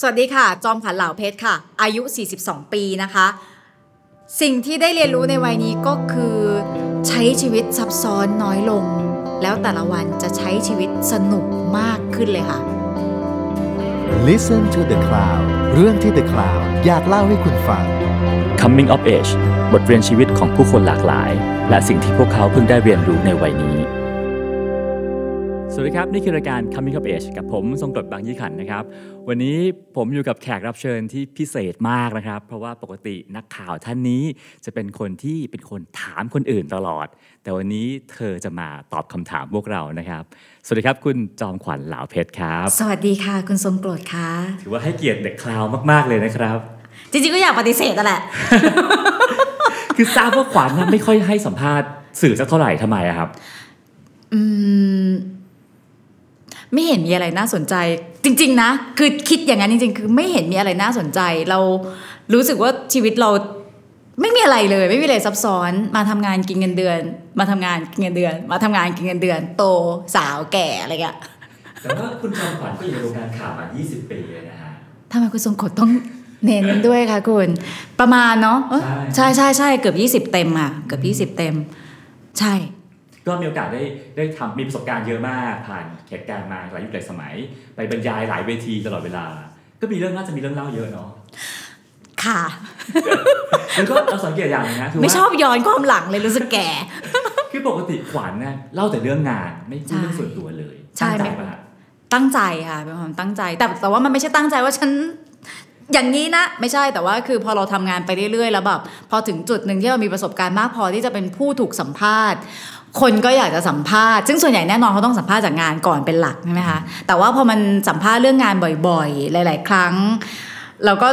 สวัสดีค่ะ จอมขวัญเหล่าเพชรค่ะ อายุ 42 ปีนะคะ สิ่งที่ได้เรียนรู้ในวัยนี้ก็คือใช้ชีวิตซับซ้อนน้อยลง แล้วแต่ละวันจะใช้ชีวิตสนุกมากขึ้นเลยค่ะ Listen to the Cloud เรื่องที่ The Cloud อยากเล่าให้คุณฟัง Coming of Age บทเรียนชีวิตของผู้คนหลากหลาย และสิ่งที่พวกเขาเพิ่งได้เรียนรู้ในวัยนี้ สวัสดีครับ นี่คือรายการ Coming of Age กับผมทรงกรดบางยี่ขันนะครับ วันนี้ผมอยู่กับแขกรับเชิญที่พิเศษมากนะครับ เพราะว่าปกตินักข่าวท่านนี้จะเป็นคนที่เป็นคนถามคนอื่นตลอด แต่วันนี้เธอจะมาตอบคำถามพวกเรานะครับ สวัสดีครับคุณจอมขวัญเหลาเพชรครับ สวัสดีค่ะ คุณทรงโปรดค่ะ ถือว่าให้เกียรติเด็กคลาวมากๆเลยนะครับ จริงๆก็อยากปฏิเสธนั่นแหละ คือทราบว่าขวัญน่ะไม่ค่อยให้สัมภาษณ์สื่อสักเท่าไหร่ทำไมอะครับ อืม ไม่เห็นมีอะไรน่าสนใจ จริง ๆ นะ คือคิดอย่างนั้นจริง ๆ คือไม่เห็นมีอะไรน่าสนใจ เรารู้สึกว่าชีวิตเราไม่มีอะไรเลย ไม่มีอะไรซับซ้อนมาทำงานกินเงินเดือน มาทำงานกินเงินเดือน มาทำงานกินเงินเดือน โตสาวแก่อะไรเงี้ยแต่ว่าคุณจอมขวัญก็อยู่ในวงการข่าวมา 20 ปีเลยนะฮะทำไมคุณทรงกฎต้องเน้นด้วยคะคุณ ประมาณเนาะเอ้ยใช่ใช่ใช่ใช่เกือบยี่สิบเต็มอะเกือบยี่สิบเต็ม ใช่ ก็มีโอกาสได้ได้ทำมีประสบการณ์เยอะมากผ่านเหตุการณ์มาหลายยุคหลายสมัย ไปบรรยายหลายเวทีตลอดเวลา ก็มีเรื่องน่าจะมีเรื่องเล่าเยอะเนาะค่ะแล้วก็เราสังเกตอย่างหนึงนะคือไม่ว่าชอบย้อนความหลังเลยรู้สึกแก่ คือปกติขวัญเนี่ยเล่าแต่เรื่องงานไม่พูดเรื่องส่วนตัวเลยใช่ตั้งใจปะฮะตั้งใจค่ะเป็นความตั้งใจ แต่แต่ว่ามันไม่ใช่ตั้งใจว่าฉันอย่างนี้นะไม่ใช่แต่ว่าคือพอเราทำงานไปเรื่อยๆ แล้วแบบพอถึงจุดหนึ่งที่เรามีประสบการณ์มากพอที่จะเป็นผู้ถูกสัมภาษณ์ คนก็อยากจะสัมภาษณ์ ซึ่งส่วนใหญ่แน่นอนเขาต้องสัมภาษณ์จากงานก่อนเป็นหลักใช่ไหมคะ แต่ว่าพอมันสัมภาษณ์เรื่องงานบ่อยๆ หลาย ๆ ครั้ง เราก็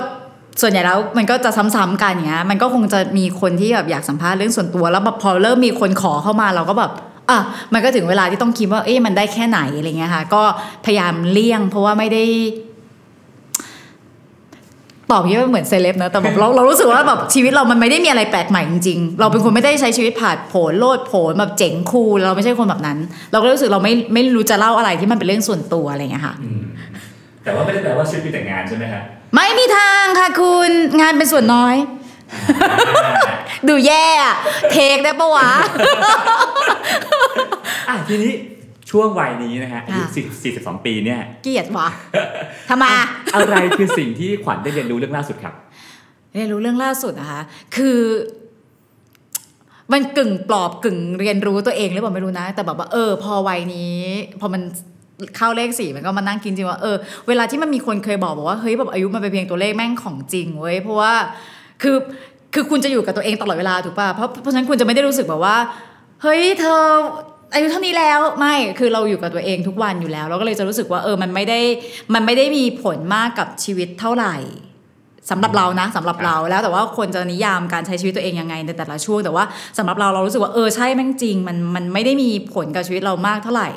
ส่วนใหญ่แล้วมันก็จะซ้ำๆกันอย่างเงี้ย มันก็คงจะมีคนที่แบบอยากสัมภาษณ์เรื่องส่วนตัว แล้วแบบพอเริ่มมีคนขอเข้ามาเราก็แบบอะมันก็ถึงเวลาที่ต้องคิดว่า เอ๊ะมันได้แค่ไหนอะไรเงี้ยค่ะ ก็พยายามเลี่ยง เพราะว่าไม่ได้ ตอบอย่างนี้มันเหมือนเซเลบนะแต่แบบเราเรารู้สึกว่าแบบชีวิตเรามันไม่ได้มีอะไรแปลกใหม่จริงๆ เราเป็นคนไม่ได้ใช้ชีวิตผ่านโผล่โลดโผล่แบบเจ๋งคูลเราไม่ใช่คนแบบนั้น เราก็รู้สึกเราไม่ไม่รู้จะเล่าอะไรที่มันเป็นเรื่องส่วนตัวอะไรอย่างเงี้ยค่ะอืมแต่ว่าไม่ได้แปลว่าชีวิตมีแต่งานใช่ไหมฮะไม่มีทางค่ะคุณงานเป็นส่วนน้อย ดูแย่อะเทคได้ปะวะอะทีนี้ ช่วงวัยนี้นะฮะอายุค่ะ42 ปีเนี่ยเกลียดวะทำไมอะไรคือสิ่งที่ขวัญได้เรียนรู้เรื่องล่าสุดครับ เรียนรู้เรื่องล่าสุดนะคะคือ มันกึ่งปลอบกึ่งเรียนรู้ตัวเองหรือเปล่าไม่รู้นะ แต่แบบว่าเออ พอวัยนี้ พอมันเข้าเลขสี่มันก็มานั่งกินจริงว่าเออเวลาที่มันมีคนเคยบอกบอกว่าเฮ้ยแบบอายุมันเป็นเพียงตัวเลขแม่งของจริงเว้ยเพราะว่าคือคือคุณจะอยู่กับตัวเองตลอดเวลาถูกป่ะเพราะเพราะฉะนั้นคุณจะไม่ได้รู้สึกแบบว่า เฮ้ยเธอ อายุเท่านี้แล้วไม่คือเราอยู่กับตัวเองทุกวันอยู่แล้ว เราก็เลยจะรู้สึกว่าเออมันไม่ได้มันไม่ได้มีผลมากกับชีวิตเท่าไหร่สำหรับเรานะสำหรับเราแล้วแต่ว่าคนจะนิยามการใช้ชีวิตตัวเองยังไงในแต่ละช่วง แต่ว่าสำหรับเราเรารู้สึกว่าเออใช่แม่งจริง มันมันไม่ได้มีผลกับชีวิตเรามากเท่าไหร่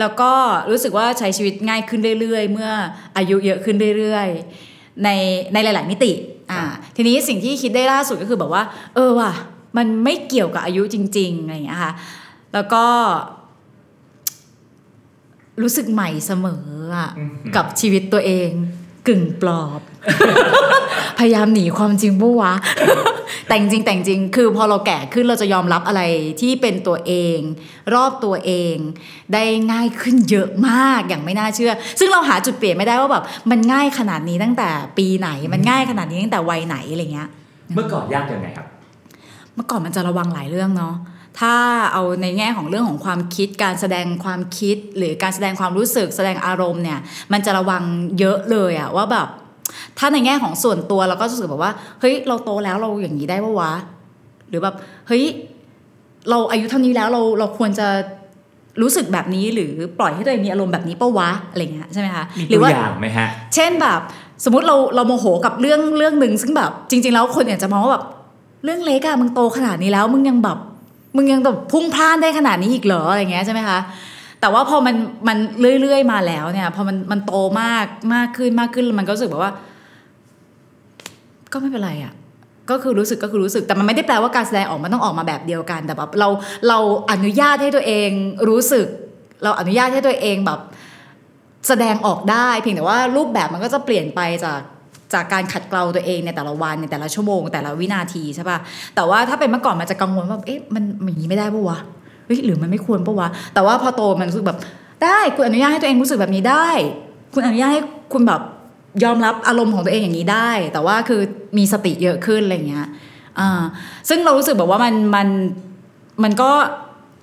แล้วก็รู้สึกว่าใช้ชีวิตง่ายขึ้นเรื่อยๆ เมื่ออายุเยอะขึ้นเรื่อยๆ ในในหลาย ๆ มิติอ่าทีนี้สิ่งที่คิดได้ล่าสุดก็คือแบบว่า เออว่ะมันไม่เกี่ยวกับอายุจริงๆอะไรอย่างเงี้ยค่ะ แล้วก็รู้สึกใหม่เสมออะกับชีวิตตัวเองกึ่งปลอบ พยายามหนีความจริงปะวะ แต่จริงๆแต่จริงคือพอเราแก่ขึ้นเราจะยอมรับอะไรที่เป็นตัวเอง รอบตัวเอง ได้ง่ายขึ้นเยอะมากอย่างไม่น่าเชื่อ ซึ่งเราหาจุดเปลี่ยนไม่ได้ว่าแบบมันง่ายขนาดนี้ตั้งแต่ปีไหน มันง่ายขนาดนี้ตั้งแต่วัยไหนอะไรเงี้ย เมื่อก่อนยากยังไงครับ เมื่อก่อนมันจะระวังหลายเรื่องเนาะ ถ้าเอาในแง่ของเรื่องของความคิดการแสดงความคิด หรือการแสดงความรู้สึกแสดงอารมณ์เนี่ยมันจะระวังเยอะเลยอะว่าแบบถ้าในแง่ของส่วนตัวเราก็รู้สึกแบบว่าเฮ้ยเราโตแล้วเราอย่างนี้ได้ปะวะหรือแบบเฮ้ยเราอายุเท่านี้แล้วเราเราควรจะรู้สึกแบบนี้หรือปล่อยให้ตัวเองมีอารมณ์แบบนี้ปะวะอะไรเงี้ยใช่ไหมคะมีหรืตัวว่าอย่างไหมฮะเช่นแบบ สมมติเราเราโมโหกับเรื่องเรื่องหนึ่งซึ่งแบบ จริง ๆ แล้วคนเนี่ยจะมองว่าแบบเรื่องเล็กอะมึงโตขนาดนี้แล้วมึงยังแบบ มึงยังแบบพุ่งพลานได้ขนาดนี้อีกเหรออะไรเงี้ยใช่ไหมคะแต่ว่าพอมันมันเรื่อยๆมาแล้วเนี่ยพอมันมันโตมากมากขึ้นมากขึ้นมันก็รู้สึกแบบว่า ก็ไม่เป็นไรอะก็คือรู้สึกก็คือรู้สึกแต่มันไม่ได้แปลว่าการแสดงออกมันต้องออกมาแบบเดียวกัน แต่แบบเราเราอนุญาตให้ตัวเองรู้สึก เราอนุญาตให้ตัวเองแบบแสดงออกได้ เพียงแต่ว่ารูปแบบมันก็จะเปลี่ยนไปจาก จากการขัดเกลาตัวเองในแต่ละวันในแต่ละชั่วโมง แต่ละวินาทีใช่ปะแต่ว่าถ้าเป็นเมื่อก่อนมันจะกังวลว่าเอ๊ะมันมันอย่างนี้ไม่ได้ปะวะเฮ้ยหรือมันไม่ควรปะวะแต่ว่าพอโตมันรู้สึกแบบได้คุณอนุญาตให้ตัวเองรู้สึกแบบนี้ได้ คุณอนุญาตให้คุณแบบยอมรับอารมณ์ของตัวเองอย่างนี้ได้ แต่ว่าคือมีสติเยอะขึ้นอะไรเงี้ยอ่าซึ่งเรารู้สึกแบบว่ามันมันมันก็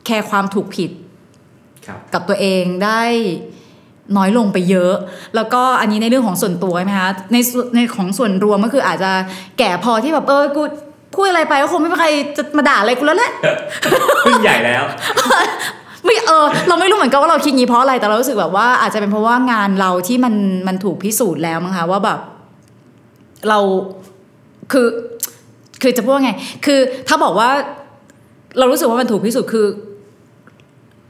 แคร์ความถูกผิดครับกับตัวเองได้ น้อยลงไปเยอะ แล้วก็อันนี้ในเรื่องของส่วนตัวใช่ไหมคะในส่วนในของส่วนรวมก็คืออาจจะแก่พอที่แบบเออกูพูดอะไรไปก็คงไม่มีใครจะมาด่าอะไรกูแล้วแหละขึ้นใหญ่แล้วไม่เออเราไม่รู้เหมือนกันว่าเราคิดงี้เพราะอะไรแต่เรารู้สึกแบบว่าอาจจะเป็นเพราะว่างานเราที่มันมันถูกพิสูจน์แล้วมั้งคะว่าแบบเราคือคือจะพูดว่าไง คือถ้าบอกว่าเรารู้สึกว่ามันถูกพิสูจน์คือ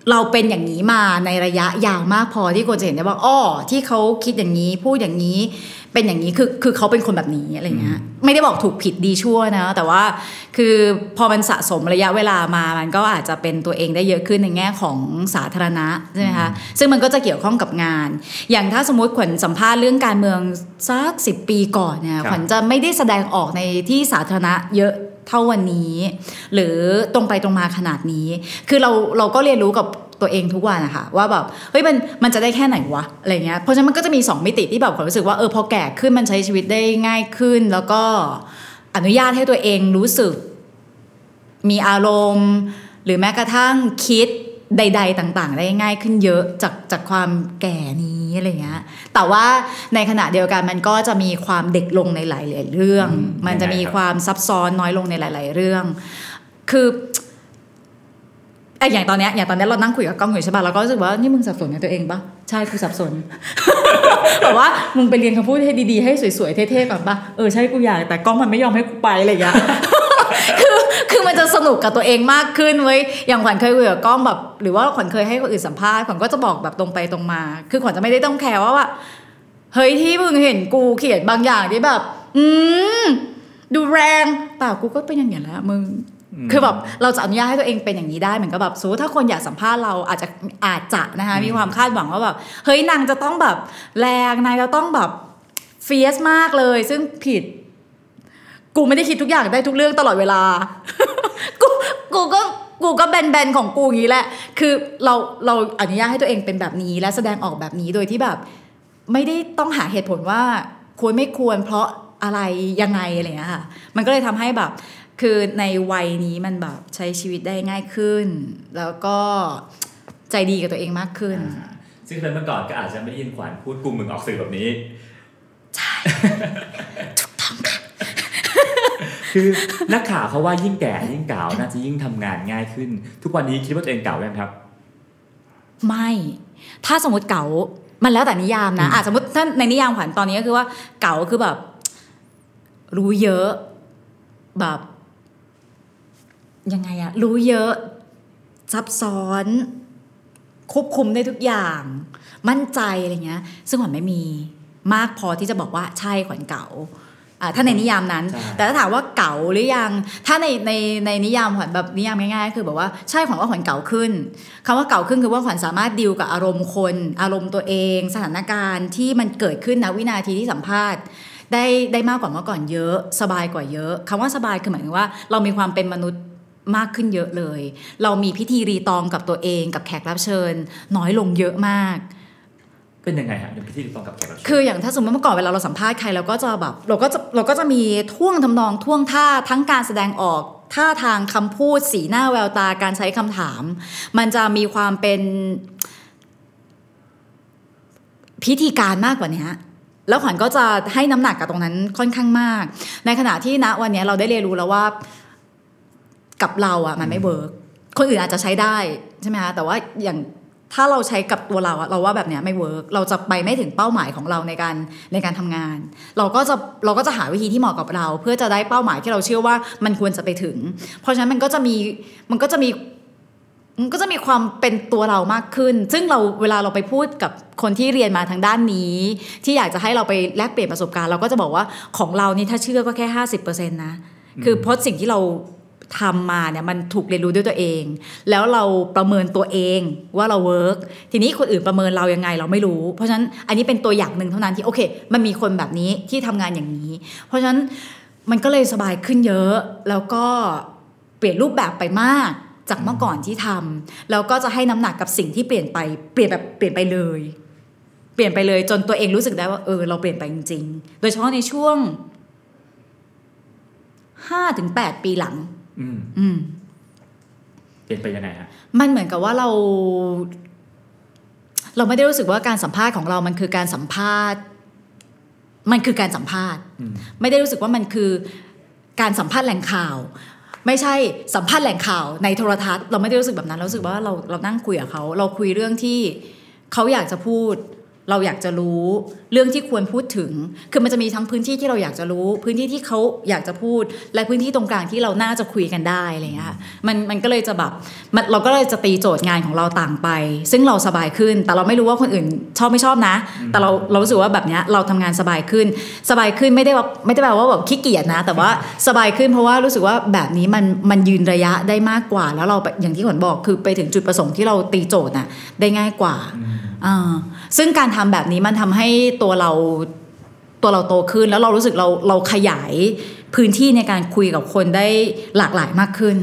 เราเป็นอย่างนี้มาในระยะยาวมากพอที่คนจะเห็นได้ว่าอ้อที่เขาคิดอย่างนี้พูดอย่างนี้ เป็นอย่างนี้คือคือเขาเป็นคนแบบนี้อะไรเงี้ยไม่ได้บอกถูกผิดดีชั่วนะ แต่ว่าคือพอมันสะสมระยะเวลามามันก็อาจจะเป็นตัวเองได้เยอะขึ้นในแง่ของสาธารณะใช่ไหมคะซึ่งมันก็จะเกี่ยวข้องกับงาน อย่างถ้าสมมติขวัญสัมภาษณ์เรื่องการเมืองสักสิปีก่อนเนี่ยครับขวัญจะไม่ได้แสดงออกในที่สาธารณะเยอะ เท่าวันนี้ หรือตรงไปตรงมาขนาดนี้ คือเราเราก็เรียนรู้กับตัวเองทุกวันนะคะว่าแบบเฮ้ยมันมันจะได้แค่ไหนวะอะไรเงี้ยเพราะฉะนั้นมันก็จะมีสองมิติที่แบบความรู้สึกว่าเออพอแก่ขึ้นมันใช้ชีวิตได้ง่ายขึ้น แล้วก็อนุญาตให้ตัวเองรู้สึกมีอารมณ์ หรือแม้กระทั่งคิด ใด ๆ ต่างๆ ได้ง่ายขึ้นเยอะจากจากความแก่นี้อะไรเงี้ย แต่ว่าในขณะเดียวกันมันก็จะมีความเด็กลงในหลายๆเรื่องอืมมันจะมียังไงครับความซับซ้อนน้อยลงในหลาย ๆ เรื่อง คือไอ้อย่างตอนเนี้ยอย่างตอนเนี้ยเรานั่งคุยกับกล้องอยู่ใช่ป่ะเราก็รู้สึกว่านี่มึงสับสนในตัวเองปะใช่กูสับสนแบบว่ามึงไปเรียนคำพูดให้ดีๆให้สวยๆเท่ๆก่อนปะเออใช่กูอยากแต่กล้องมันไม่ยอมให้กูไปอะไรอย่างเงี้ย คือคือมันจะสนุกกับตัวเองมากขึ้นเว้ยอย่างขวัญเคยคุยกับกล้องแบบ หรือว่าขวัญเคยให้คนอื่นสัมภาษณ์ขวัญก็จะบอกแบบตรงไปตรงมา คือขวัญจะไม่ได้ต้องแคร์ว่าว่าเฮ้ยที่มึงเห็นกูเขียนบางอย่างที่แบบ อืมดูแรงเปล่ากูก็เป็นอย่างนี้ยแหล้วมึงคือแบบเราจะอนุญาตให้ตัวเองเป็นอย่างนี้ได้เหมือนกับแบบสมมติถ้าคนอยากสัมภาษณ์เราอาจจะอาจจะนะคะมีความคาดหวังว่าแบบเฮ้ยนางจะต้องแบบแรงนางจะต้องแบบเฟียสมากเลย ซึ่งผิด กูไม่ได้คิดทุกอย่างได้ทุกเรื่องตลอดเวลา กูกูก็กูก็แบนๆของกูอย่างนี้แหละ คือเราเราอนุญาตให้ตัวเองเป็นแบบนี้และแสดงออกแบบนี้โดยที่แบบ ไม่ได้ต้องหาเหตุผลว่าควรไม่ควรเพราะอะไรยังไงอะไรอย่างเงี้ยค่ะ มันก็เลยทำให้แบบ คือในวัยนี้มันแบบใช้ชีวิตได้ง่ายขึ้น แล้วก็ใจดีกับตัวเองมากขึ้น ซึ่งเมื่อก่อนก็อาจจะไม่ได้ยินขวัญพูดกลุ่มมึงออกสื่อแบบนี้ คือนักข่าวเขาว่ายิ่งแก่ยิ่งเก่าน่าจะยิ่งทำงานง่ายขึ้น ทุกวันนี้คิดว่าตัวเองเก่ายังครับ ไม่ ถ้าสมมติเก๋ามันแล้วแต่นิยามนะอาจสมมติถ้าในนิยามขวัญตอนนี้ก็คือว่าเก๋าคือแบบ รู้เยอะ แบบ ยังไงอะรู้เยอะ ซับซ้อน ควบคุมได้ทุกอย่าง มั่นใจอะไรเงี้ย ซึ่งขวัญไม่มีมากพอที่จะบอกว่าใช่ขวัญเก๋าอ่า ถ้าในนิยามนั้นใช่แต่ถ้าถามว่าเก๋าหรือยัง ถ้าในในในนิยามขวัญแบบนิยามง่ายๆก็คือแบบว่าใช่ขวัญว่าขวัญเก๋าขึ้นคำว่าเก๋าขึ้นคือว่าขวัญสามารถดิวกับอารมณ์คน อารมณ์ตัวเอง สถานการณ์ที่มันเกิดขึ้นณวินาทีที่สัมภาษณ์ได้ได้มากกว่าเมื่อก่อนเยอะ สบายกว่าเยอะคำว่าสบายคือหมายถึงว่า เรามีความเป็นมนุษย์มากขึ้นเยอะเลย เรามีพิธีรีตองกับตัวเองกับแขกรับเชิญ น้อยลงเยอะมาก เป็นยังไงฮะในพิธีรีตองกับแขกรับเชิญคืออย่างถ้าสมมติเมื่อก่อนเวลาเราสัมภาษณ์ใครเราก็จะแบบเราก็จะเราก็จะมีท่วงทำนองท่วงท่าทั้งการแสดงออกท่าทางคำพูดสีหน้าแววตาการใช้คำถาม มันจะมีความเป็นพิธีการมากกว่านี้แล้วขวัญก็จะให้น้ำหนักกับตรงนั้นค่อนข้างมาก ในขณะที่ณวันนี้เราได้เรียนรู้แล้วว่ากับเราอะมันไม่ work คนอื่นอาจจะใช้ได้ใช่ไหมคะแต่ว่าอย่าง ถ้าเราใช้กับตัวเราอะเราว่าแบบเนี้ยไม่ work เราจะไปไม่ถึงเป้าหมายของเราในการในการทำงาน เราก็จะเราก็จะหาวิธีที่เหมาะกับเรา เพื่อจะได้เป้าหมายที่เราเชื่อว่ามันควรจะไปถึง เพราะฉะนั้นมันก็จะมีมันก็จะมีมันก็จะมีความเป็นตัวเรามากขึ้น ซึ่งเราเวลาเราไปพูดกับคนที่เรียนมาทางด้านนี้ ที่อยากจะให้เราไปแลกเปลี่ยนประสบการณ์ เราก็จะบอกว่าของเรานี่ถ้าเชื่อก็แค่ห้าสิบเปอร์เซ็นต์นะคือเพราะสิ่งที่เรา ทำมาเนี่ยมันถูกเรียนรู้ด้วยตัวเอง แล้วเราประเมินตัวเองว่าเราเวิร์กทีนี้คนอื่นประเมินเรายังไงเราไม่รู้ เพราะฉะนั้นอันนี้เป็นตัวอย่างหนึ่งเท่านั้นที่โอเค มันมีคนแบบนี้ที่ทำงานอย่างนี้ เพราะฉะนั้นมันก็เลยสบายขึ้นเยอะ แล้วก็เปลี่ยนรูปแบบไปมากจากเมื่อก่อนที่ทำแล้วก็จะให้น้ำหนักกับสิ่งที่เปลี่ยนไปเปลี่ยนแบบเปลี่ยนไปเลย เปลี่ยนไปเลยจนตัวเองรู้สึกได้ว่าเออเราเปลี่ยนไปจริง ๆ โดยเฉพาะในช่วงห้าถึงแปดปีหลัง อืม อืม เปลี่ยนไปยังไงฮะมันเหมือนกับว่าเรา เราไม่ได้รู้สึกว่าการสัมภาษณ์ของเรามันคือการสัมภาษณ์ มันคือการสัมภาษณ์อืมไม่ได้รู้สึกว่ามันคือการสัมภาษณ์แหล่งข่าว ไม่ใช่สัมภาษณ์แหล่งข่าวในโทรทัศน์เราไม่ได้รู้สึกแบบนั้นเรารู้สึกว่าเราเรานั่งคุยกับเขาเราคุยเรื่องที่เขาอยากจะพูด เราอยากจะรู้เรื่องที่ควรพูดถึง คือมันจะมีทั้งพื้นที่ที่เราอยากจะรู้ พื้นที่ที่เขาอยากจะพูด และพื้นที่ตรงกลางที่เราน่าจะคุยกันได้อะไรอย่างเงี้ยค่ะมันมันก็เลยจะแบบมันเราก็เลยจะตีโจทย์งานของเราต่างไป ซึ่งเราสบายขึ้น แต่เราไม่รู้ว่าคนอื่นชอบไม่ชอบนะ แต่เราเรารู้สึกว่าแบบเนี้ยเราทำงานสบายขึ้น สบายขึ้นไม่ได้ว่าไม่ได้แปลว่าแบบขี้เกียจนะ แต่ว่าสบายขึ้นเพราะว่ารู้สึกว่าแบบนี้มันมันยืนระยะได้มากกว่า แล้วเราอย่างที่ขวัญบอกคือไปถึงจุดประสงค์ที่เราตีโจทย์น่ะได้ง่ายกว่าอ่า ซึ่งการทำแบบนี้มันทำให้ตัวเราตัวเราโตขึ้น แล้วเรารู้สึกเราเราขยายพื้นที่ในการคุยกับคนได้หลากหลายมากขึ้น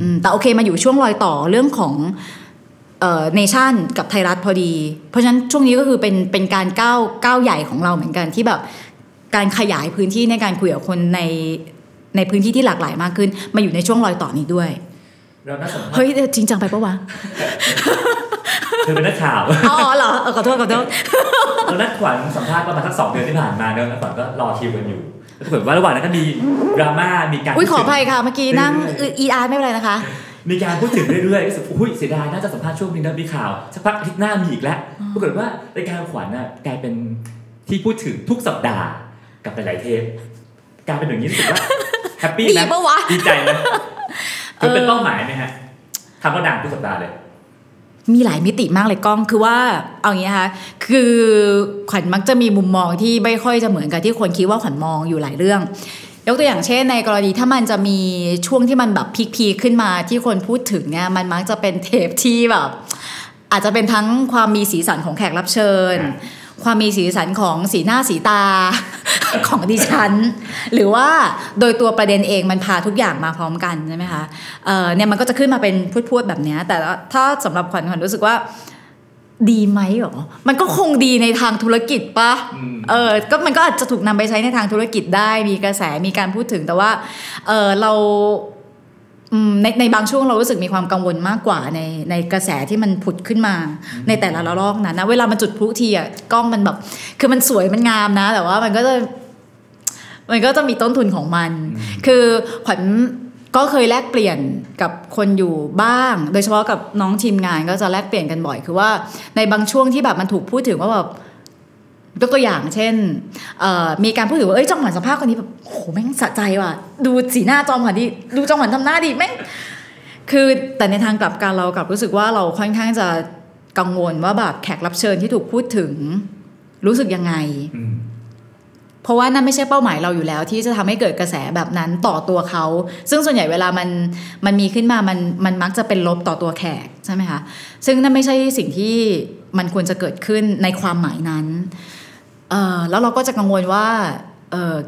อืมแต่โอเคมาอยู่ช่วงรอยต่อเรื่องของเนชั่นกับไทยรัฐพอดี เพราะฉะนั้นช่วงนี้ก็คือเป็นเป็นการก้าวก้าวใหญ่ของเราเหมือนกันที่แบบการขยายพื้นที่ในการคุยกับคนในในพื้นที่ที่หลากหลายมากขึ้น มาอยู่ในช่วงรอยต่อนี้ด้วยเราน่าสัมภาษเฮ้ยณ์จริงจังไปปะวะ เธอเป็นนักข่าวอ๋อเหรอเออขอโทษขอโทษเรานัดขวัญสัมภาษณ์ประมาณสักสองเดือนที่ผ่านมาเนอะแล้วขวัญก็รอคิวกันอยู่แล้วปรากฏว่าระหว่างนั้นก็มีดราม่ามีการอุ้ยขอพูดอถึงภัยค่ะเมื่อกี้นั่งอีอาร์ไม่เป็นไรนะคะ มีการพูดถึงเรื่อยๆรู้สึกอุ้ยเสียดายน่าจะสัมภาษณ์ช่วงนี้นะมีข่าวสักพักอาทิตย์หน้ามีอีกแล้วปรากฏว่ารายการขวัญน่ะกลายเป็นที่พูดถึงทุกสัปดาห์กับหลายๆเทปกลายเป็นอย่างนี้รู้สึกว่าแฮปปี้ดีนะปะวะดีใจนะคือเป็นเออเป้าหมายไหมฮะทำก็ดังทุกสัปดาห์เลย มีหลายมิติมากเลยกล้องคือว่าเอาอย่างนี้นะคะคือขวัญมักจะมีมุมมองที่ไม่ค่อยจะเหมือนกับที่คนคิดว่าขวัญมองอยู่หลายเรื่อง ยกตัวอย่างเช่น ในกรณีถ้ามันจะมีช่วงที่มันแบบพีคๆขึ้นมาที่คนพูดถึงเนี่ยมันมักจะเป็นเทปที่แบบ อาจจะเป็นทั้งความมีสีสันของแขกรับเชิญ ความมีสีสันของสีหน้าสีตา ของดิฉัน หรือว่าโดยตัวประเด็นเองมันพาทุกอย่างมาพร้อมกันใช่ไหมคะเอ่อเนี่ยมันก็จะขึ้นมาเป็นพูดๆแบบเนี้ยแต่ถ้าสำหรับขวัญขวัญรู้สึกว่าดีไหมหรอ มันก็คงดีในทางธุรกิจปะอืมเออ ก็มันก็อาจจะถูกนำไปใช้ในทางธุรกิจได้ มีกระแส มีการพูดถึง แต่ว่า เออเราอืม ในในบางช่วงเรารู้สึกมีความกังวลมากกว่าในในกระแสที่มันผุดขึ้นมา ในแต่ละระลอกนั้นนะเวลามันจุดพลุทีอะกล้องมันแบบ คือมันสวยมันงามนะ แต่ว่ามันก็จะมันก็จะมีต้นทุนของมัน คือขวัญก็เคยแลกเปลี่ยนกับคนอยู่บ้าง โดยเฉพาะกับน้องทีมงานก็จะแลกเปลี่ยนกันบ่อย คือว่าในบางช่วงที่แบบมันถูกพูดถึงว่าแบบ ยกตัวอย่างเช่นเอ่อมีการพูดถึงว่าเอ้ยจอมขวัญสัมภาษณ์คนนี้แบบโอ้โหแม่งสะใจว่ะ ดูสีหน้าจอมขวัญดิดูจอมขวัญทำหน้าดิแม่งคือแต่ในทางกลับกันเรากลับรู้สึกว่าเราค่อนข้างจะกังวลว่าแบบแขกรับเชิญที่ถูกพูดถึง รู้สึกยังไงอืมเพราะว่านั่นไม่ใช่เป้าหมายเราอยู่แล้ว ที่จะทำให้เกิดกระแสแบบนั้นต่อตัวเขา ซึ่งส่วนใหญ่เวลามันมันมีขึ้นมามันมันมักจะเป็นลบต่อตัวแขกใช่ไหมคะซึ่งนั่นไม่ใช่สิ่งที่มันควรจะเกิดขึ้นในความหมายนั้นเอ่อ แล้วเราก็จะกังวลว่า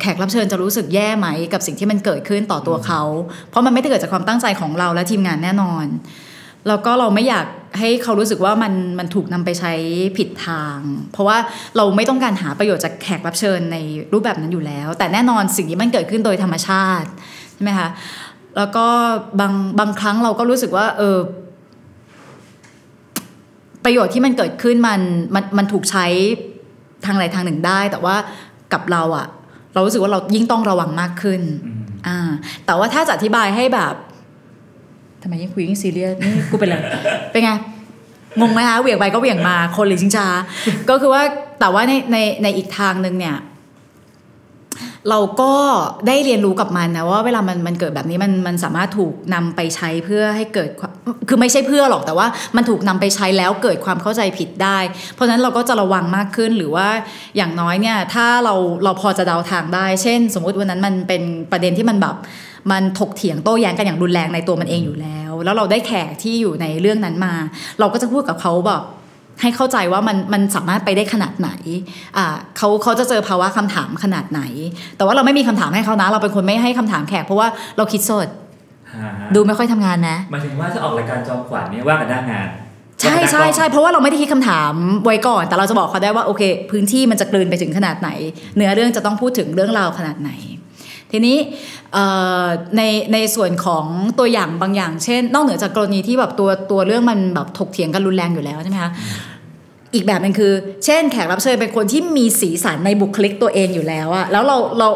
แขกรับเชิญจะรู้สึกแย่ไหมกับสิ่งที่มันเกิดขึ้นต่อตัวเขา เพราะมันไม่ได้เกิดจากความตั้งใจของเราและทีมงานแน่นอน แล้วก็เราไม่อยากให้เขารู้สึกว่ามันมันถูกนำไปใช้ผิดทาง เพราะว่าเราไม่ต้องการหาประโยชน์จากแขกรับเชิญในรูปแบบนั้นอยู่แล้ว แต่แน่นอนสิ่งนี้มันเกิดขึ้นโดยธรรมชาติใช่ไหมคะแล้วก็บางบางครั้งเราก็รู้สึกว่าเออประโยชน์ที่มันเกิดขึ้นมันมันมันถูกใช้ ทางใดทางหนึ่งได้ แต่ว่ากับเราอะเรารู้สึกว่าเรายิ่งต้องระวังมากขึ้นอืมอ่าแต่ว่าถ้าจะอธิบายให้แบบทำไมยิ่งคุยยิ่งซีเรียสนี่กูเป็นอะไรเป็นไงงงไหมคะเหวี่ยงไปก็เหวี่ยงมาคนหรือชิงช้าก็คือว่าแต่ว่าในในในอีกทางหนึ่งเนี่ย เราก็ได้เรียนรู้กับมันนะว่าเวลามันมันเกิดแบบนี้มันมันสามารถถูกนำไปใช้เพื่อให้เกิดคือไม่ใช่เพื่อหรอกแต่ว่ามันถูกนำไปใช้แล้วเกิดความเข้าใจผิดได้ เพราะฉะนั้นเราก็จะระวังมากขึ้นหรือว่าอย่างน้อยเนี่ยถ้าเราเราพอจะเดาทางได้ เช่น สมมุติวันนั้นมันเป็นประเด็นที่มันแบบมันถกเถียงโต้แย้งกันอย่างรุนแรงในตัวมันเองอยู่แล้ว แล้วเราได้แขกที่อยู่ในเรื่องนั้นมา เราก็จะพูดกับเขาแบบ ให้เข้าใจว่ามันมันสามารถไปได้ขนาดไหนอ่าเขาเขาจะเจอภาวะคำถามขนาดไหน แต่ว่าเราไม่มีคำถามให้เขานะ เราเป็นคนไม่ให้คำถามแขกเพราะว่าเราคิดสดฮะดูไม่ค่อยทำงานนะหมายถึงว่าถ้าออกรายการจอมขวัญเนี่ยว่ากันหน้างานใช่ใช่ใช่เพราะว่าเราไม่ได้คิดคำถามไว้ก่อน แต่เราจะบอกเขาได้ว่าโอเค พื้นที่มันจะกลืนไปถึงขนาดไหน เนื้อเรื่องจะต้องพูดถึงเรื่องราวขนาดไหน ทีนี้เอ่อในในส่วนของตัวอย่างบางอย่าง เช่น นอกเหนือจากกรณีที่แบบตัวตัวเรื่องมันแบบถกเถียงกันรุนแรงอยู่แล้วใช่ไหมคะอีกแบบหนึงคือ เช่น แขกรับเชิญเป็นคนที่มีสีสันในบุคลิกตัวเองอยู่แล้วอะแล้วเราเรา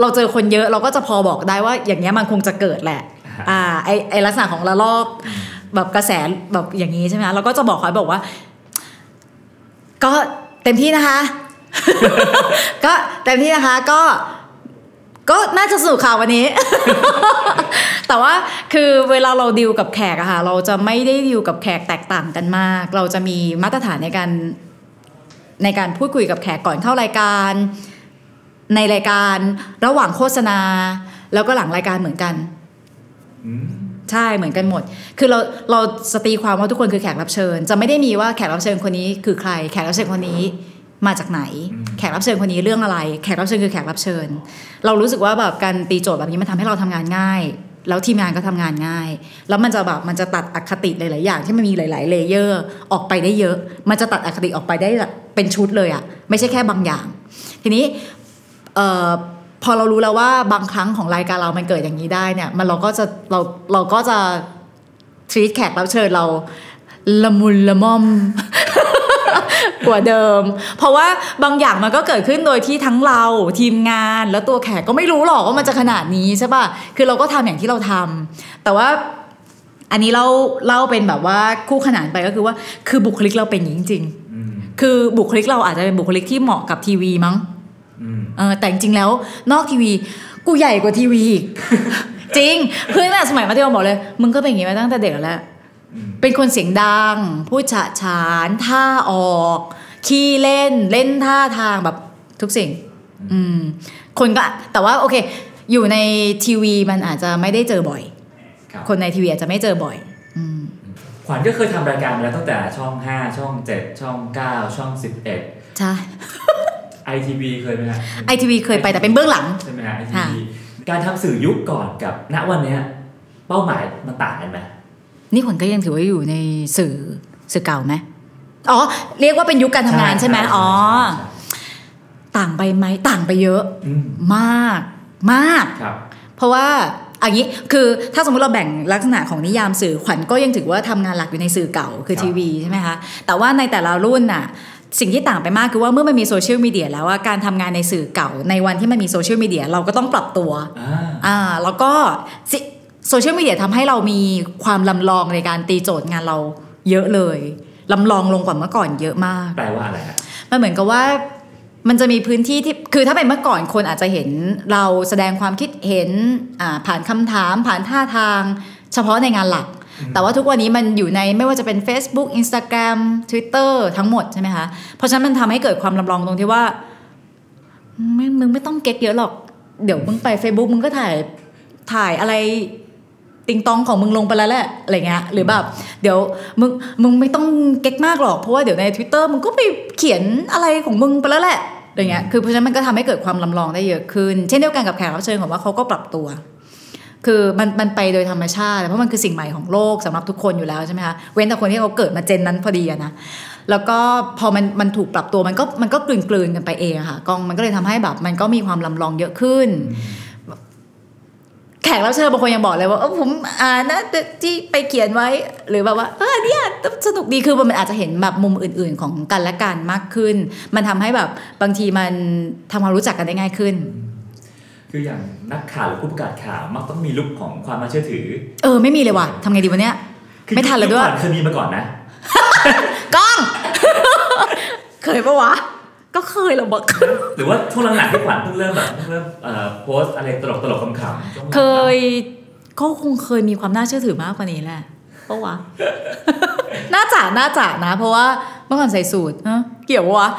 เราเจอคนเยอะเราก็จะพอบอกได้ว่าอย่างเงี้ยมันคงจะเกิดแหละอ่าไอไอลักษณะของระลอกแบบกระแสแบบอย่างนี้ใช่ไหมคะเราก็จะบอกเขาบอกว่า ก็เต็มที่นะคะ ก็เต็มที่นะคะก็ ก็น่าจะสนุกค่ะวันนี้ แต่ว่าคือเวลาเราดิวกับแขกอะค่ะ เราจะไม่ได้ดิวกับแขกแตกต่างกันมาก เราจะมีมาตรฐานในการในการพูดคุยกับแขกก่อนเข้ารายการ ในรายการระหว่างโฆษณา แล้วก็หลังรายการเหมือนกันอืมใช่เหมือนกันหมด คือเราเราสตรีความว่าทุกคนคือแขกรับเชิญ จะไม่ได้มีว่าแขกรับเชิญคนนี้คือใคร แขกรับเชิญคนนี้ มาจากไหน แขกรับเชิญคนนี้เรื่องอะไร แขกรับเชิญคือแขกรับเชิญ เรารู้สึกว่าแบบการตีโจทย์แบบนี้มันทำให้เราทำงานง่าย แล้วทีมงานก็ทำงานง่าย แล้วมันจะแบบมันจะตัดอคติหลาย ๆ อย่างที่มันมีหลาย ๆ เลเยอร์ออกไปได้เยอะ มันจะตัดอคติออกไปได้แบบเป็นชุดเลยอะไม่ใช่แค่บางอย่าง ทีนี้เอ่อพอเรารู้แล้วว่าบางครั้งของรายการเรามันเกิดอย่างนี้ได้เนี่ย มันเราก็จะเราเราก็จะ treat แขกรับเชิญเราละมุนละม่อม กว่าเดิม เพราะว่าบางอย่างมันก็เกิดขึ้นโดยที่ทั้งเราทีมงานแล้วตัวแขกก็ไม่รู้หรอกว่ามันจะขนาดนี้ใช่ป่ะคือเราก็ทำอย่างที่เราทำแต่ว่าอันนี้เราเล่าเป็นแบบว่าคู่ขนานไปก็คือว่าคือบุคลิกเราเป็นอย่างนี้จริงอืมๆคือบุคลิกเราอาจจะเป็นบุคลิกที่เหมาะกับทีวีมั้งอืมเออแต่จริงๆแล้วนอกทีวี กูใหญ่กว่าทีวีอีกจริงเพื่อนอะสมัยมัธยมบอกเลย มึงก็เป็นอย่างนี้มาตั้งแต่เด็กแล้วอืม เป็นคนเสียงดัง พูดฉะฉานท่าออก ขี้เล่นเล่นท่าทางแบบทุกสิ่ง อืม คนก็แต่ว่าโอเค อยู่ในทีวีมันอาจจะไม่ได้เจอบ่อยครับคนในทีวีอาจจะไม่เจอบ่อยอืมขวัญก็เคยทำรายการมาแล้วตั้งแต่ช่อง5ช่อง7ช่อง9ช่อง11ใช่ ITV เคยไหมฮะไอทีวีเคยไปแต่เป็นเบื้องหลังใช่ไหมฮะค่ะ ITV การทำสื่อยุคก่อนกับณวันเนี้ยเป้าหมายมันต่างกันไหม นี่ขวัญก็ยังถือว่าอยู่ในสื่อสื่อเก่าไหมอ๋อ เรียกว่าเป็นยุคการทำงานใช่ไหมอ๋อใช่ต่างไปไหมต่างไปเยอะอืมมากมากครับเพราะว่าอันนี้คือถ้าสมมติเราแบ่งลักษณะของนิยามสื่อขวัญก็ยังถือว่าทำงานหลักอยู่ในสื่อเก่าคือครับทีวีใช่ไหมคะแต่ว่าในแต่ละรุ่นน่ะสิ่งที่ต่างไปมากคือว่าเมื่อมันมีโซเชียลมีเดียแล้วว่าการทำงานในสื่อเก่าในวันที่มันมีโซเชียลมีเดียเราก็ต้องปรับตัวอ่าอ่าแล้วก็ โซเชียลมีเดียทำให้เรามีความลำลองในการตีโจทย์งานเราเยอะเลยลำลองลงกว่าเมื่อก่อนเยอะมากแปลว่าอะไรฮะมันเหมือนกับว่ามันจะมีพื้นที่ที่คือถ้าเป็นเมื่อก่อนคนอาจจะเห็นเราแสดงความคิดเห็นอ่าผ่านคำถาม ผ่านท่าทาง เฉพาะในงานหลัก แต่ว่าทุกวันนี้มันอยู่ในไม่ว่าจะเป็น Facebook Instagram Twitter ทั้งหมดใช่ไหมคะ เพราะฉะนั้นมันทำให้เกิดความลำลองตรงที่ว่าไม่มึงไม่ต้องเก๊กเยอะหรอก เดี๋ยวมึงไป Facebook มึงก็ถ่ายถ่ายอะไร ติงตองของมึงลงไปแล้วแหละอะไรเงี้ยหรือแบบเดี๋ยวมึงมึงไม่ต้องเก๊กมากหรอกเพราะว่าเดี๋ยวใน Twitter มึงก็ไปเขียนอะไรของมึงไปแล้วแหละอะไรเงี้ยคือเพราะฉะนั้นมันก็ทำให้เกิดความลำลองได้เยอะขึ้น เช่นเดียวกันกับแขกรับเชิญของว่าเขาก็ปรับตัว คือมันมันไปโดยธรรมชาติ เพราะมันคือสิ่งใหม่ของโลกสำหรับทุกคนอยู่แล้วใช่ไหมคะเว้นแต่คนที่เขาเกิดมาเจนนั้นพอดีนะแล้วก็พอมันมันถูกปรับตัวมันก็มันก็กลืนกลืนกันไปเองค่ะกองมันก็เลยทำให้แบบมันก็มีความลำลองเยอะขึ้น แขกรับเชิญบางคนยังบอกเลยว่าเออผมอ่านนะที่ไปเขียนไว้หรือแบบว่าเออเนี่ยสนุกดีคือมันอาจจะเห็นแบบมุมอื่น ๆ ของกันและกันมากขึ้น มันทำให้แบบบางทีมันทำความรู้จักกันได้ง่ายขึ้น คืออย่างนักข่าวหรือผู้ประกาศข่าวมักต้องมีลุคของความน่าเชื่อถือ เออไม่มีเลยว่ะทำไงดีวะเนี่ยคือไม่ทันแล้วด้วยขญเคยมีมาก่อนนะกล้องเคยปะวะ ก็เคยหรอกบอกหรือว่าช่วงหลังๆที่ขวัญเพิ่งเริ่มแบบเพิ่งเริ่มเอ่อโพสต์อะไรตลกตลกๆขำๆช่วงหลังๆเคยก็คงเคยมีความน่าเชื่อถือมากกว่านี้แหละปะวะน่าจะน่าจะนะ เพราะว่าเมื่อก่อนใส่สูทเนอะเกี่ยวปะวะ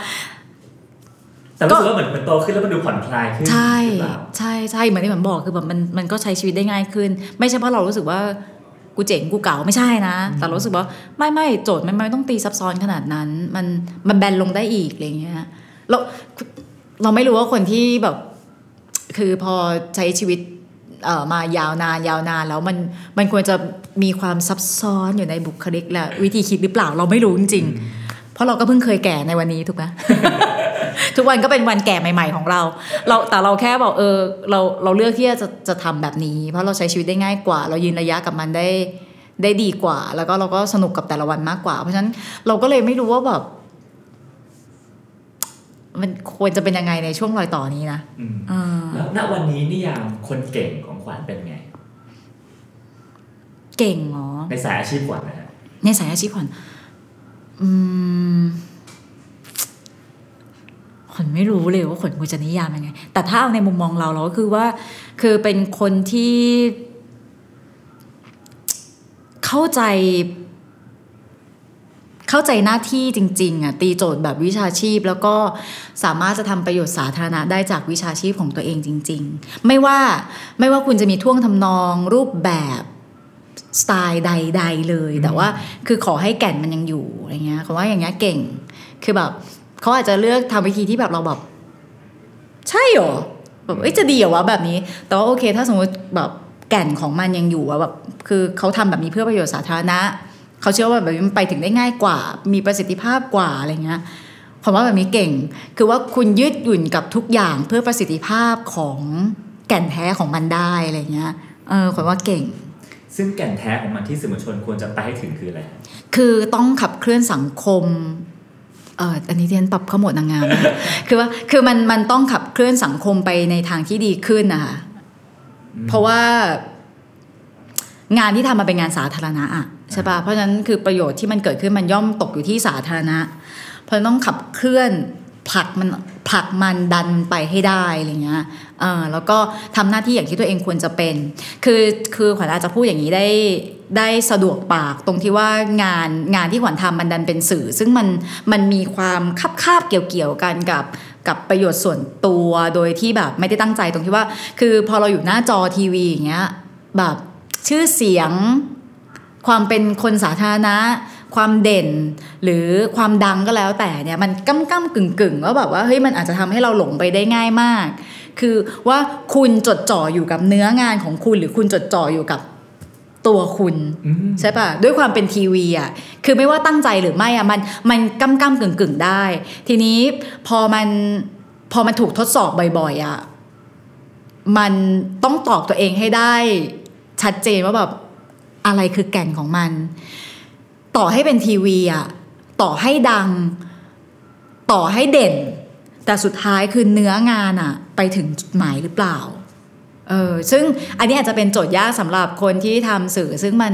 แต่แต่รู้สึกว่าเหมือนมันโตขึ้นแล้วมันดูผ่อนคลายขึ้นใช่หรือเปล่าใช่ใช่เหมือนที่ผมบอกคือแบบมันมันก็ใช้ชีวิตได้ง่ายขึ้น ไม่ใช่เพราะเรารู้สึกว่ากูเจ๋งกูเก่าไม่ใช่นะ แต่เรารู้สึกว่าไม่ไม่โจทย์มันไม่ต้องตีซับซ้อนขนาดนั้น มันมันแบนลงได้อีกอะไรเงี้ย เราเราไม่รู้ว่าคนที่แบบคือพอใช้ชีวิตเอ่อมายาวนานยาวนานแล้วมันมันควรจะมีความซับซ้อนอยู่ในบุคลิกและวิธีคิดหรือเปล่าเราไม่รู้จริงๆ เพราะเราก็เพิ่งเคยแก่ในวันนี้ถูกไหมทุกวันก็เป็นวันแก่ใหม่ ๆ ของเรา เราแต่เราแค่บอกเออเราเราเลือกที่จะจะทำแบบนี้ เพราะเราใช้ชีวิตได้ง่ายกว่า เรายืนระยะกับมันได้ได้ดีกว่า แล้วก็เราก็สนุกกับแต่ละวันมากกว่า เพราะฉะนั้นเราก็เลยไม่รู้ว่าแบบ มันควรจะเป็นยังไงในช่วงรอยต่อนี้นะอืมอ่าแล้วณวันนี้นิยามคนเก่งของขวัญเป็นไง เก่งเหรอในสายอาชีพขวัญนะฮะในสายอาชีพขวัญอืมขวัญไม่รู้เลยว่าขวัญควรจะนิยามยังไง แต่ถ้าเอาในมุมมองเราเราก็คือว่า คือเป็นคนที่ เข้าใจ เข้าใจหน้าที่จริงๆอะตีโจทย์แบบวิชาชีพ แล้วก็สามารถจะทำประโยชน์สาธารณะได้จากวิชาชีพของตัวเองจริง ๆ ไม่ว่าไม่ว่าคุณจะมีท่วงทำนองรูปแบบสไตล์ใด ๆ เลย แต่ว่าคือขอให้แก่นมันยังอยู่อะไรเงี้ยเขาว่าอย่างเงี้ยเก่ง คือแบบเขาอาจจะเลือกทำวิธีที่แบบเราแบบใช่เหรอแบบเอ้ยจะดีเหรอวะแบบนี้ แต่ว่าโอเค ถ้าสมมติแบบแก่นของมันยังอยู่ว่าแบบคือเขาทำแบบนี้เพื่อประโยชน์สาธารณะ เขาเชื่อว่าแบบนี้มันไปถึงได้ง่ายกว่า มีประสิทธิภาพกว่าอะไรเงี้ยผมว่าแบบนี้เก่ง คือว่าคุณยืดหยุ่นกับทุกอย่างเพื่อประสิทธิภาพของแก่นแท้ของมันได้อะไรเงี้ย เออผมว่าเก่ง ซึ่งแก่นแท้ของมันที่สื่อมวลชนควรจะไปให้ถึงคืออะไรฮะคือต้องขับเคลื่อนสังคมเอออันนี้เรียนปรับข้อหมดนางงามนะคือว่า คือมัน มันต้องขับเคลื่อนสังคมไปในทางที่ดีขึ้นนะคะเพราะว่างานที่ทำมาเป็นงานสาธารณะอะ ใช่ปะเพราะฉะนั้นคือประโยชน์ที่มันเกิดขึ้นมันย่อมตกอยู่ที่สาธารณะ เพราะต้องขับเคลื่อนผลักมันผลักมันดันไปให้ได้อะไรเงี้ยเออแล้วก็ทำหน้าที่อย่างที่ตัวเองควรจะเป็น คือคือขวัญอาจจะพูดอย่างนี้ได้ได้สะดวกปากตรงที่ว่างานงานที่ขวัญทำมันดันเป็นสื่อ ซึ่งมันมันมีความคับคาบเกี่ยวเกี่ยวๆกันกับกับประโยชน์ส่วนตัวโดยที่แบบไม่ได้ตั้งใจตรงที่ว่า คือพอเราอยู่หน้าจอทีวีอย่างเงี้ยแบบชื่อเสียง ความเป็นคนสาธารณะ ความเด่น หรือความดังก็แล้วแต่เนี่ยมันก้ำก้ำกึ่งกึ่งว่าแบบว่าเฮ้ยมันอาจจะทำให้เราหลงไปได้ง่ายมาก คือว่าคุณจดจ่ออยู่กับเนื้องานของคุณหรือคุณจดจ่ออยู่กับตัวคุณอืมใช่ปะด้วยความเป็นทีวีอะคือไม่ว่าตั้งใจหรือไม่อะมันมันก้ำก้ำกึ่งกึ่งได้ ทีนี้พอมันพอมันถูกทดสอบบ่อยๆอะมันต้องตอบตัวเองให้ได้ชัดเจนว่าแบบ อะไรคือแก่นของมัน ต่อให้เป็นทีวีอะต่อให้ดัง ต่อให้เด่น แต่สุดท้ายคือเนื้องานอะไปถึงจุดหมายหรือเปล่าเออซึ่งอันนี้อาจจะเป็นโจทย์ยากสำหรับคนที่ทำสื่อ ซึ่งมัน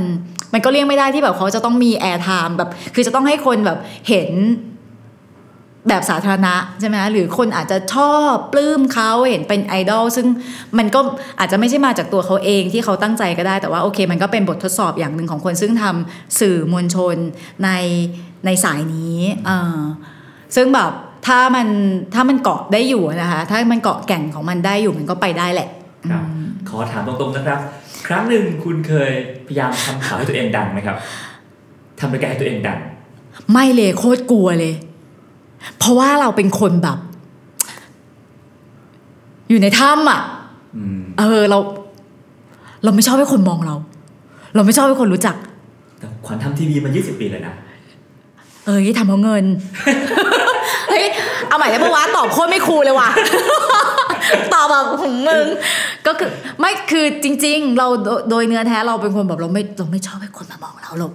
มันก็เลี่ยงไม่ได้ที่แบบเขาจะต้องมีแอร์ไทม์แบบ คือจะต้องให้คนแบบเห็น แบบสาธารณะใช่ไหมหรือคนอาจจะชอบปลื้มเขาเห็นเป็นไอดอลซึ่งมันก็อาจจะไม่ใช่มาจากตัวเขาเองที่เขาตั้งใจก็ได้ แต่ว่าโอเค มันก็เป็นบททดสอบอย่างหนึ่งของคนซึ่งทำสื่อมวลชนในในสายนี้เออซึ่งแบบถ้ามันถ้ามันเกาะได้อยู่นะคะ ถ้ามันเกาะแก่นของมันได้อยู่มันก็ไปได้แหละครับขอถามตรงๆนะครับ ครั้งหนึ่งคุณเคยพยายามทำข่าวให้ตัวเองดังไหมครับทำรายการให้ตัวเองดัง ไม่เลยโคตรกลัวเลย เพราะว่าเราเป็นคนแบบ อยู่ในถ้ำอะอืมเออเรา เราไม่ชอบให้คนมองเรา เราไม่ชอบให้คนรู้จักแต่ขวัญทำทีวีมา20ปีเลยนะเอ้ยทำเพราะเงินเฮ้ยเอาใหม่ได้ปะวะตอบโคตรไม่คูลเลยว่ะตอบแบบของมึง ก็คือไม่คือจริง ๆ เราโดโดยเนื้อแท้เราเป็นคนแบบเราไม่เราไม่ชอบให้คนมามองเราเรา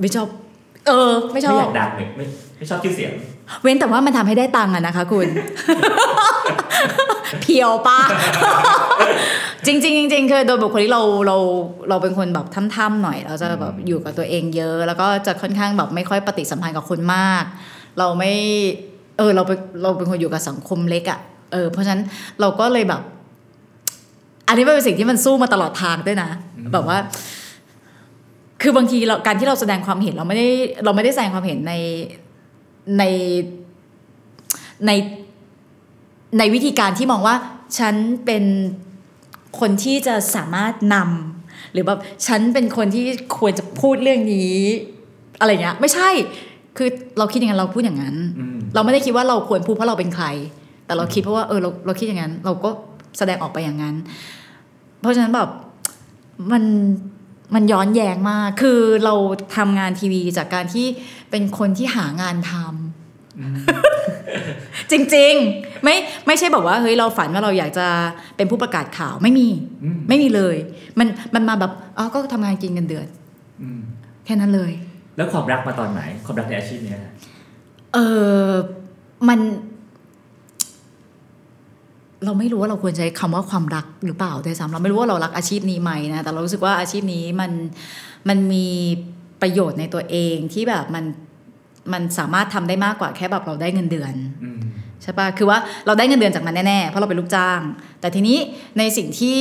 ไม่ชอบ เออ ไม่ชไม่ออบยากดังไม่ไม่ไม่ชอบชื่อเสียง เว้นแต่ว่ามันทำให้ได้ตังค์อะนะคะคุณ เพียวปะจริงๆจริงๆคือโดยบุคลิกเราเราเราเป็นคนแบบถ้ำๆหน่อย เราจะแบบอยู่กับตัวเองเยอะ แล้วก็จะค่อนข้างแบบไม่ค่อยปฏิสัมพันธ์กับคนมาก เราไม่เออเราเป็นเราเป็นคนอยู่กับสังคมเล็กอะเออเพราะฉะนั้นเราก็เลยแบบ อันนี้เป็นสิ่งที่มันสู้มาตลอดทางด้วยนะ แบบว่าคือบางทีเราการที่เราแสดงความเห็นเราไม่ได้เราไม่ได้แสดงความเห็นใน ในในในวิธีการที่มองว่าฉันเป็นคนที่จะสามารถนำหรือแบบฉันเป็นคนที่ควรจะพูดเรื่องนี้ อะไรเงี้ยไม่ใช่ คือเราคิดอย่างนั้นเราพูดอย่างนั้นอืมเราไม่ได้คิดว่าเราควรพูดเพราะเราเป็นใคร แต่เราคิดเพราะว่าเออเราเราคิดอย่างนั้น เราก็แสดงออกไปอย่างนั้น เพราะฉะนั้นแบบมัน มันย้อนแย้งมาก คือเราทำงานทีวีจากการที่เป็นคนที่หางานทำจริงๆ ไม่ไม่ใช่บอกว่าเฮ้ยเราฝันว่าเราอยากจะเป็นผู้ประกาศข่าวไม่มีอืมไม่มีเลย มันมันมาแบบอ๋อก็ทำงานกินเงินเดือนอืมแค่นั้นเลย แล้วความรักมาตอนไหน ความรักในอาชีพเนี้ยฮะเออมัน เราไม่รู้ว่าเราควรใช้คำว่าความรักหรือเปล่าด้วยซ้ำเราไม่รู้ว่าเรารักอาชีพนี้ไหมนะแต่เรารู้สึกว่าอาชีพนี้มันมันมีประโยชน์ในตัวเองที่แบบมันมันสามารถทำได้มากกว่าแค่แบบเราได้เงินเดือนอ ใช่ปะคือว่าเราได้เงินเดือนจากมันแน่ๆ เพราะเราเป็นลูกจ้าง แต่ทีนี้ในสิ่งที่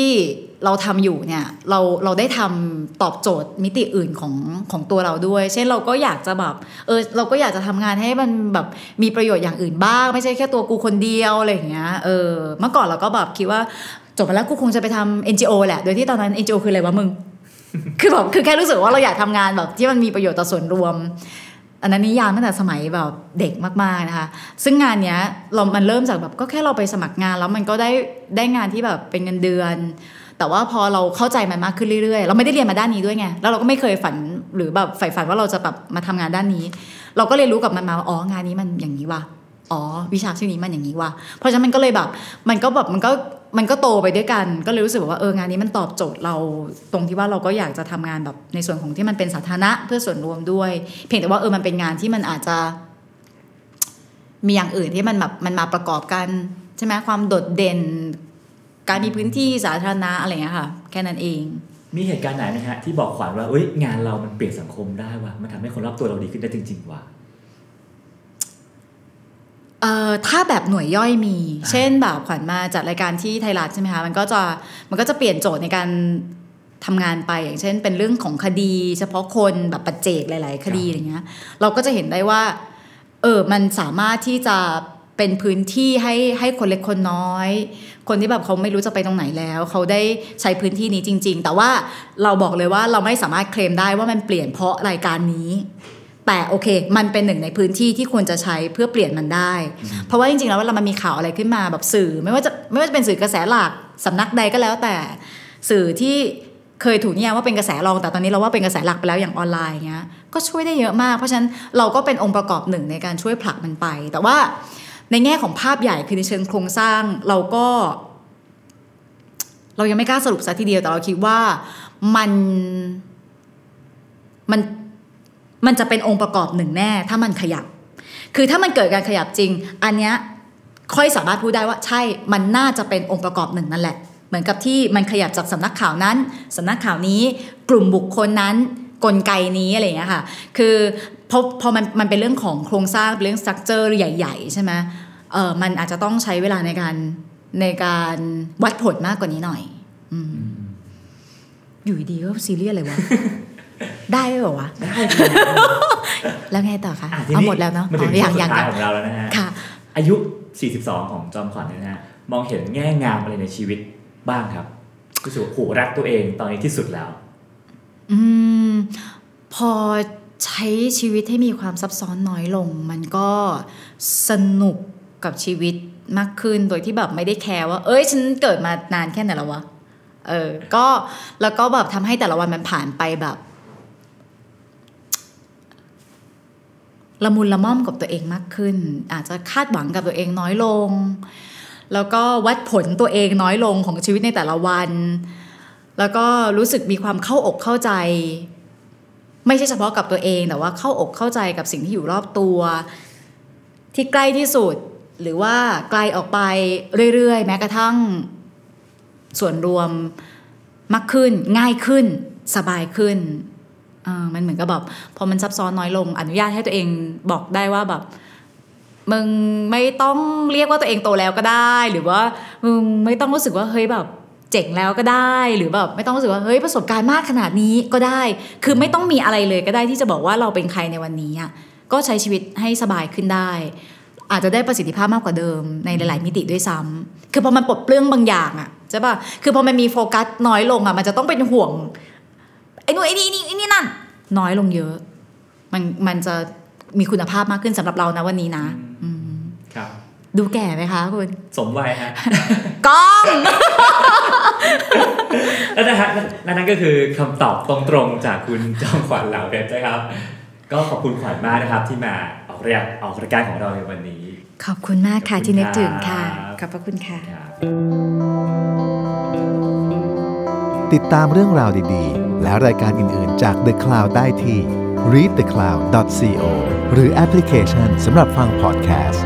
เราทำอยู่เนี่ยเราเราได้ทำตอบโจทย์มิติอื่นของของตัวเราด้วย เช่นเราก็อยากจะแบบเออเราก็อยากจะทำงานให้มันแบบมีประโยชน์อย่างอื่นบ้าง ไม่ใช่แค่ตัวกูคนเดียวอะไรอย่างเงี้ยเออเมื่อก่อนเราก็แบบคิดว่าจบไปแล้วกูคงจะไปทำ NGO แหละ โดยที่ตอนนั้น NGO คืออะไรวะมึง คือแบบคือแค่รู้สึกว่าเราอยากทำงานแบบที่มันมีประโยชน์ต่อส่วนรวม อันนั้นนิยามตั้งแต่สมัยแบบเด็กมากๆนะคะ ซึ่งงานเนี้ยเรามันเริ่มจากแบบก็แค่เราไปสมัครงานแล้วมันก็ได้ได้งานที่แบบเป็นเงินเดือน แต่ว่าพอเราเข้าใจมันมากขึ้นเรื่อยๆ เราไม่ได้เรียนมาด้านนี้ด้วยไง แล้วเราก็ไม่เคยฝันหรือแบบใฝ่ฝันว่าเราจะแบบมาทำงานด้านนี้ เราก็เรียนรู้กับมันมาว่าอ๋องานนี้มันอย่างนี้ว่ะอ๋อวิชาชื่อนี้มันอย่างนี้ว่ะเพราะฉะนั้นมันก็เลยแบบมันก็แบบมันก็ มันก็โตไปด้วยกัน ก็เลยรู้สึกว่าเอองานนี้มันตอบโจทย์เราตรงที่ว่าเราก็อยากจะทำงานแบบในส่วนของที่มันเป็นสาธารณะเพื่อส่วนรวมด้วย เพียงแต่ว่าเออมันเป็นงานที่มันอาจจะ มีอย่างอื่นที่มันแบบมันมาประกอบกันใช่ไหมความโดดเด่น การมีพื้นที่สาธารณะอะไรอย่างเงี้ยค่ะ แค่นั้นเอง มีเหตุการณ์ไหนไหมฮะที่บอกขวัญว่าเอ้ยงานเรามันเปลี่ยนสังคมได้ว่ะมันทำให้คนรอบตัวเราดีขึ้นได้จริงๆว่ะ เอ่อถ้าแบบหน่วยย่อยมี เช่นแบบขวัญมาจัดรายการที่ไทยรัฐใช่ไหมคะมันก็จะมันก็จะเปลี่ยนโจทย์ในการทำงานไปอย่างเช่น เป็นเรื่องของคดี เฉพาะคนแบบปัจเจกหลาย ๆ คดีอย่างเงี้ย เราก็จะเห็นได้ว่า เออมันสามารถที่จะเป็นพื้นที่ให้ให้คนเล็กคนน้อย คนที่แบบเขาไม่รู้จะไปตรงไหนแล้ว เขาได้ใช้พื้นที่นี้จริง ๆ แต่ว่าเราบอกเลยว่าเราไม่สามารถเคลมได้ว่ามันเปลี่ยนเพราะรายการนี้ แต่โอเค มันเป็นหนึ่งในพื้นที่ที่ควรจะใช้เพื่อเปลี่ยนมันได้ เพราะว่าจริงๆแล้วเวลามันมีข่าวอะไรขึ้นมาแบบสื่อ ไม่ว่าจะไม่ว่าจะเป็นสื่อกระแสหลักสำนักใดก็แล้วแต่ สื่อที่เคยถูกนิยามว่าเป็นกระแสรองแต่ตอนนี้เราว่าเป็นกระแสหลักไปแล้วอย่างออนไลน์เงี้ยก็ช่วยได้เยอะมาก เพราะฉะนั้นเราก็เป็นองค์ประกอบหนึ่งในการช่วยผลักมันไป แต่ว่าในแง่ของภาพใหญ่คือในเชิงโครงสร้างเราก็ เรายังไม่กล้าสรุปซะทีเดียวแต่เราคิดว่ามันมัน มันจะเป็นองค์ประกอบหนึ่งแน่ ถ้ามันขยับ คือถ้ามันเกิดการขยับจริง อันเนี้ยค่อยสามารถพูดได้ว่าใช่มันน่าจะเป็นองค์ประกอบหนึ่งนั่นแหละ เหมือนกับที่มันขยับจากสำนักข่าวนั้นสำนักข่าวนี้กลุ่มบุคคลนั้นกลไกนี้อะไรอย่างเงี้ยค่ะ คือพอพอมันมันเป็นเรื่องของโครงสร้างเป็นเรื่องสตรัคเจอร์ใหญ่ ๆ ใช่ไหมเออมันอาจจะต้องใช้เวลาในการในการวัดผลมากกว่านี้หน่อย อืมอยู่ดีๆก็ซีเรียสเลยวะ ได้ไหมบอกวะได้แล้วไงต่อคะอะทีเอานี้หมดแล้วเนาะมาถึงอ๋อช่ยัวงงสุยัดงท้ายยังของเราแล้วนะฮะค่ะอายุ 42 ของจอมขวัญเนี่ยนะฮะมองเห็นแง่งามอะไรในชีวิตบ้างครับรู้สึกว่าโหรักตัวเองตอนนี้ที่สุดแล้ว อืม พอใช้ชีวิตให้มีความซับซ้อนน้อยลง มันก็สนุกกับชีวิตมากขึ้นโดยที่แบบไม่ได้แคร์ว่า เอ้ย ฉันเกิดมานานแค่ไหนแล้ววะเออก็แล้วก็แบบทำให้แต่ละวันมันผ่านไปแบบ ละมุนละม่อมกับตัวเองมากขึ้น อาจจะคาดหวังกับตัวเองน้อยลง แล้วก็วัดผลตัวเองน้อยลงของชีวิตในแต่ละวัน แล้วก็รู้สึกมีความเข้าอกเข้าใจ ไม่ใช่เฉพาะกับตัวเองแต่ว่าเข้าอกเข้าใจกับสิ่งที่อยู่รอบตัว ที่ใกล้ที่สุดหรือว่าไกลออกไปเรื่อยๆ แม้กระทั่ง ส่วนรวมมากขึ้นง่ายขึ้นสบายขึ้น มันเหมือนกับแบบพอมันซับซ้อนน้อยลงอนุญาตให้ตัวเองบอกได้ว่าแบบมึงไม่ต้องเรียกว่าตัวเองโตแล้วก็ได้ หรือว่ามึงไม่ต้องรู้สึกว่าเฮ้ยแบบเจ๋งแล้วก็ได้ หรือแบบไม่ต้องรู้สึกว่าเฮ้ยประสบการณ์มากขนาดนี้ก็ได้ คือไม่ต้องมีอะไรเลยก็ได้ที่จะบอกว่าเราเป็นใครในวันนี้อะก็ใช้ชีวิตให้สบายขึ้นได้ อาจจะได้ประสิทธิภาพมากกว่าเดิมในหลาย ๆ มิติด้วยซ้ำคือพอมันปลดเปลื้องบางอย่างอะใช่ป่ะคือพอมันมีโฟกัสน้อยลงอะมันจะต้องเป็นห่วง ไอ้นู่นไอ้นี่ไอ้นี่ไอ้นี่นั่น น้อยลงเยอะ มันมันจะมีคุณภาพมากขึ้นสำหรับเรานะวันนี้นะ อืมครับ ดูแก่ไหมคะคุณ สมวัยฮะกล้องแล้วนะฮะและนั่นก็คือคำตอบตรงๆจากคุณจอมขวัญเหล่าเพชรนะครับ ก็ขอบคุณขวัญมากนะครับที่มาออกเรียกออกรายการของเราในวันนี้ ขอบคุณมากค่ะที่นึกถึงค่ะครับขอบพระคุณค่ะครับติดตามเรื่องราวดีๆ และรายการอื่น ๆ จาก The Cloud ได้ที่ readthecloud.co หรือแอปพลิเคชันสำหรับฟังพอดแคสต์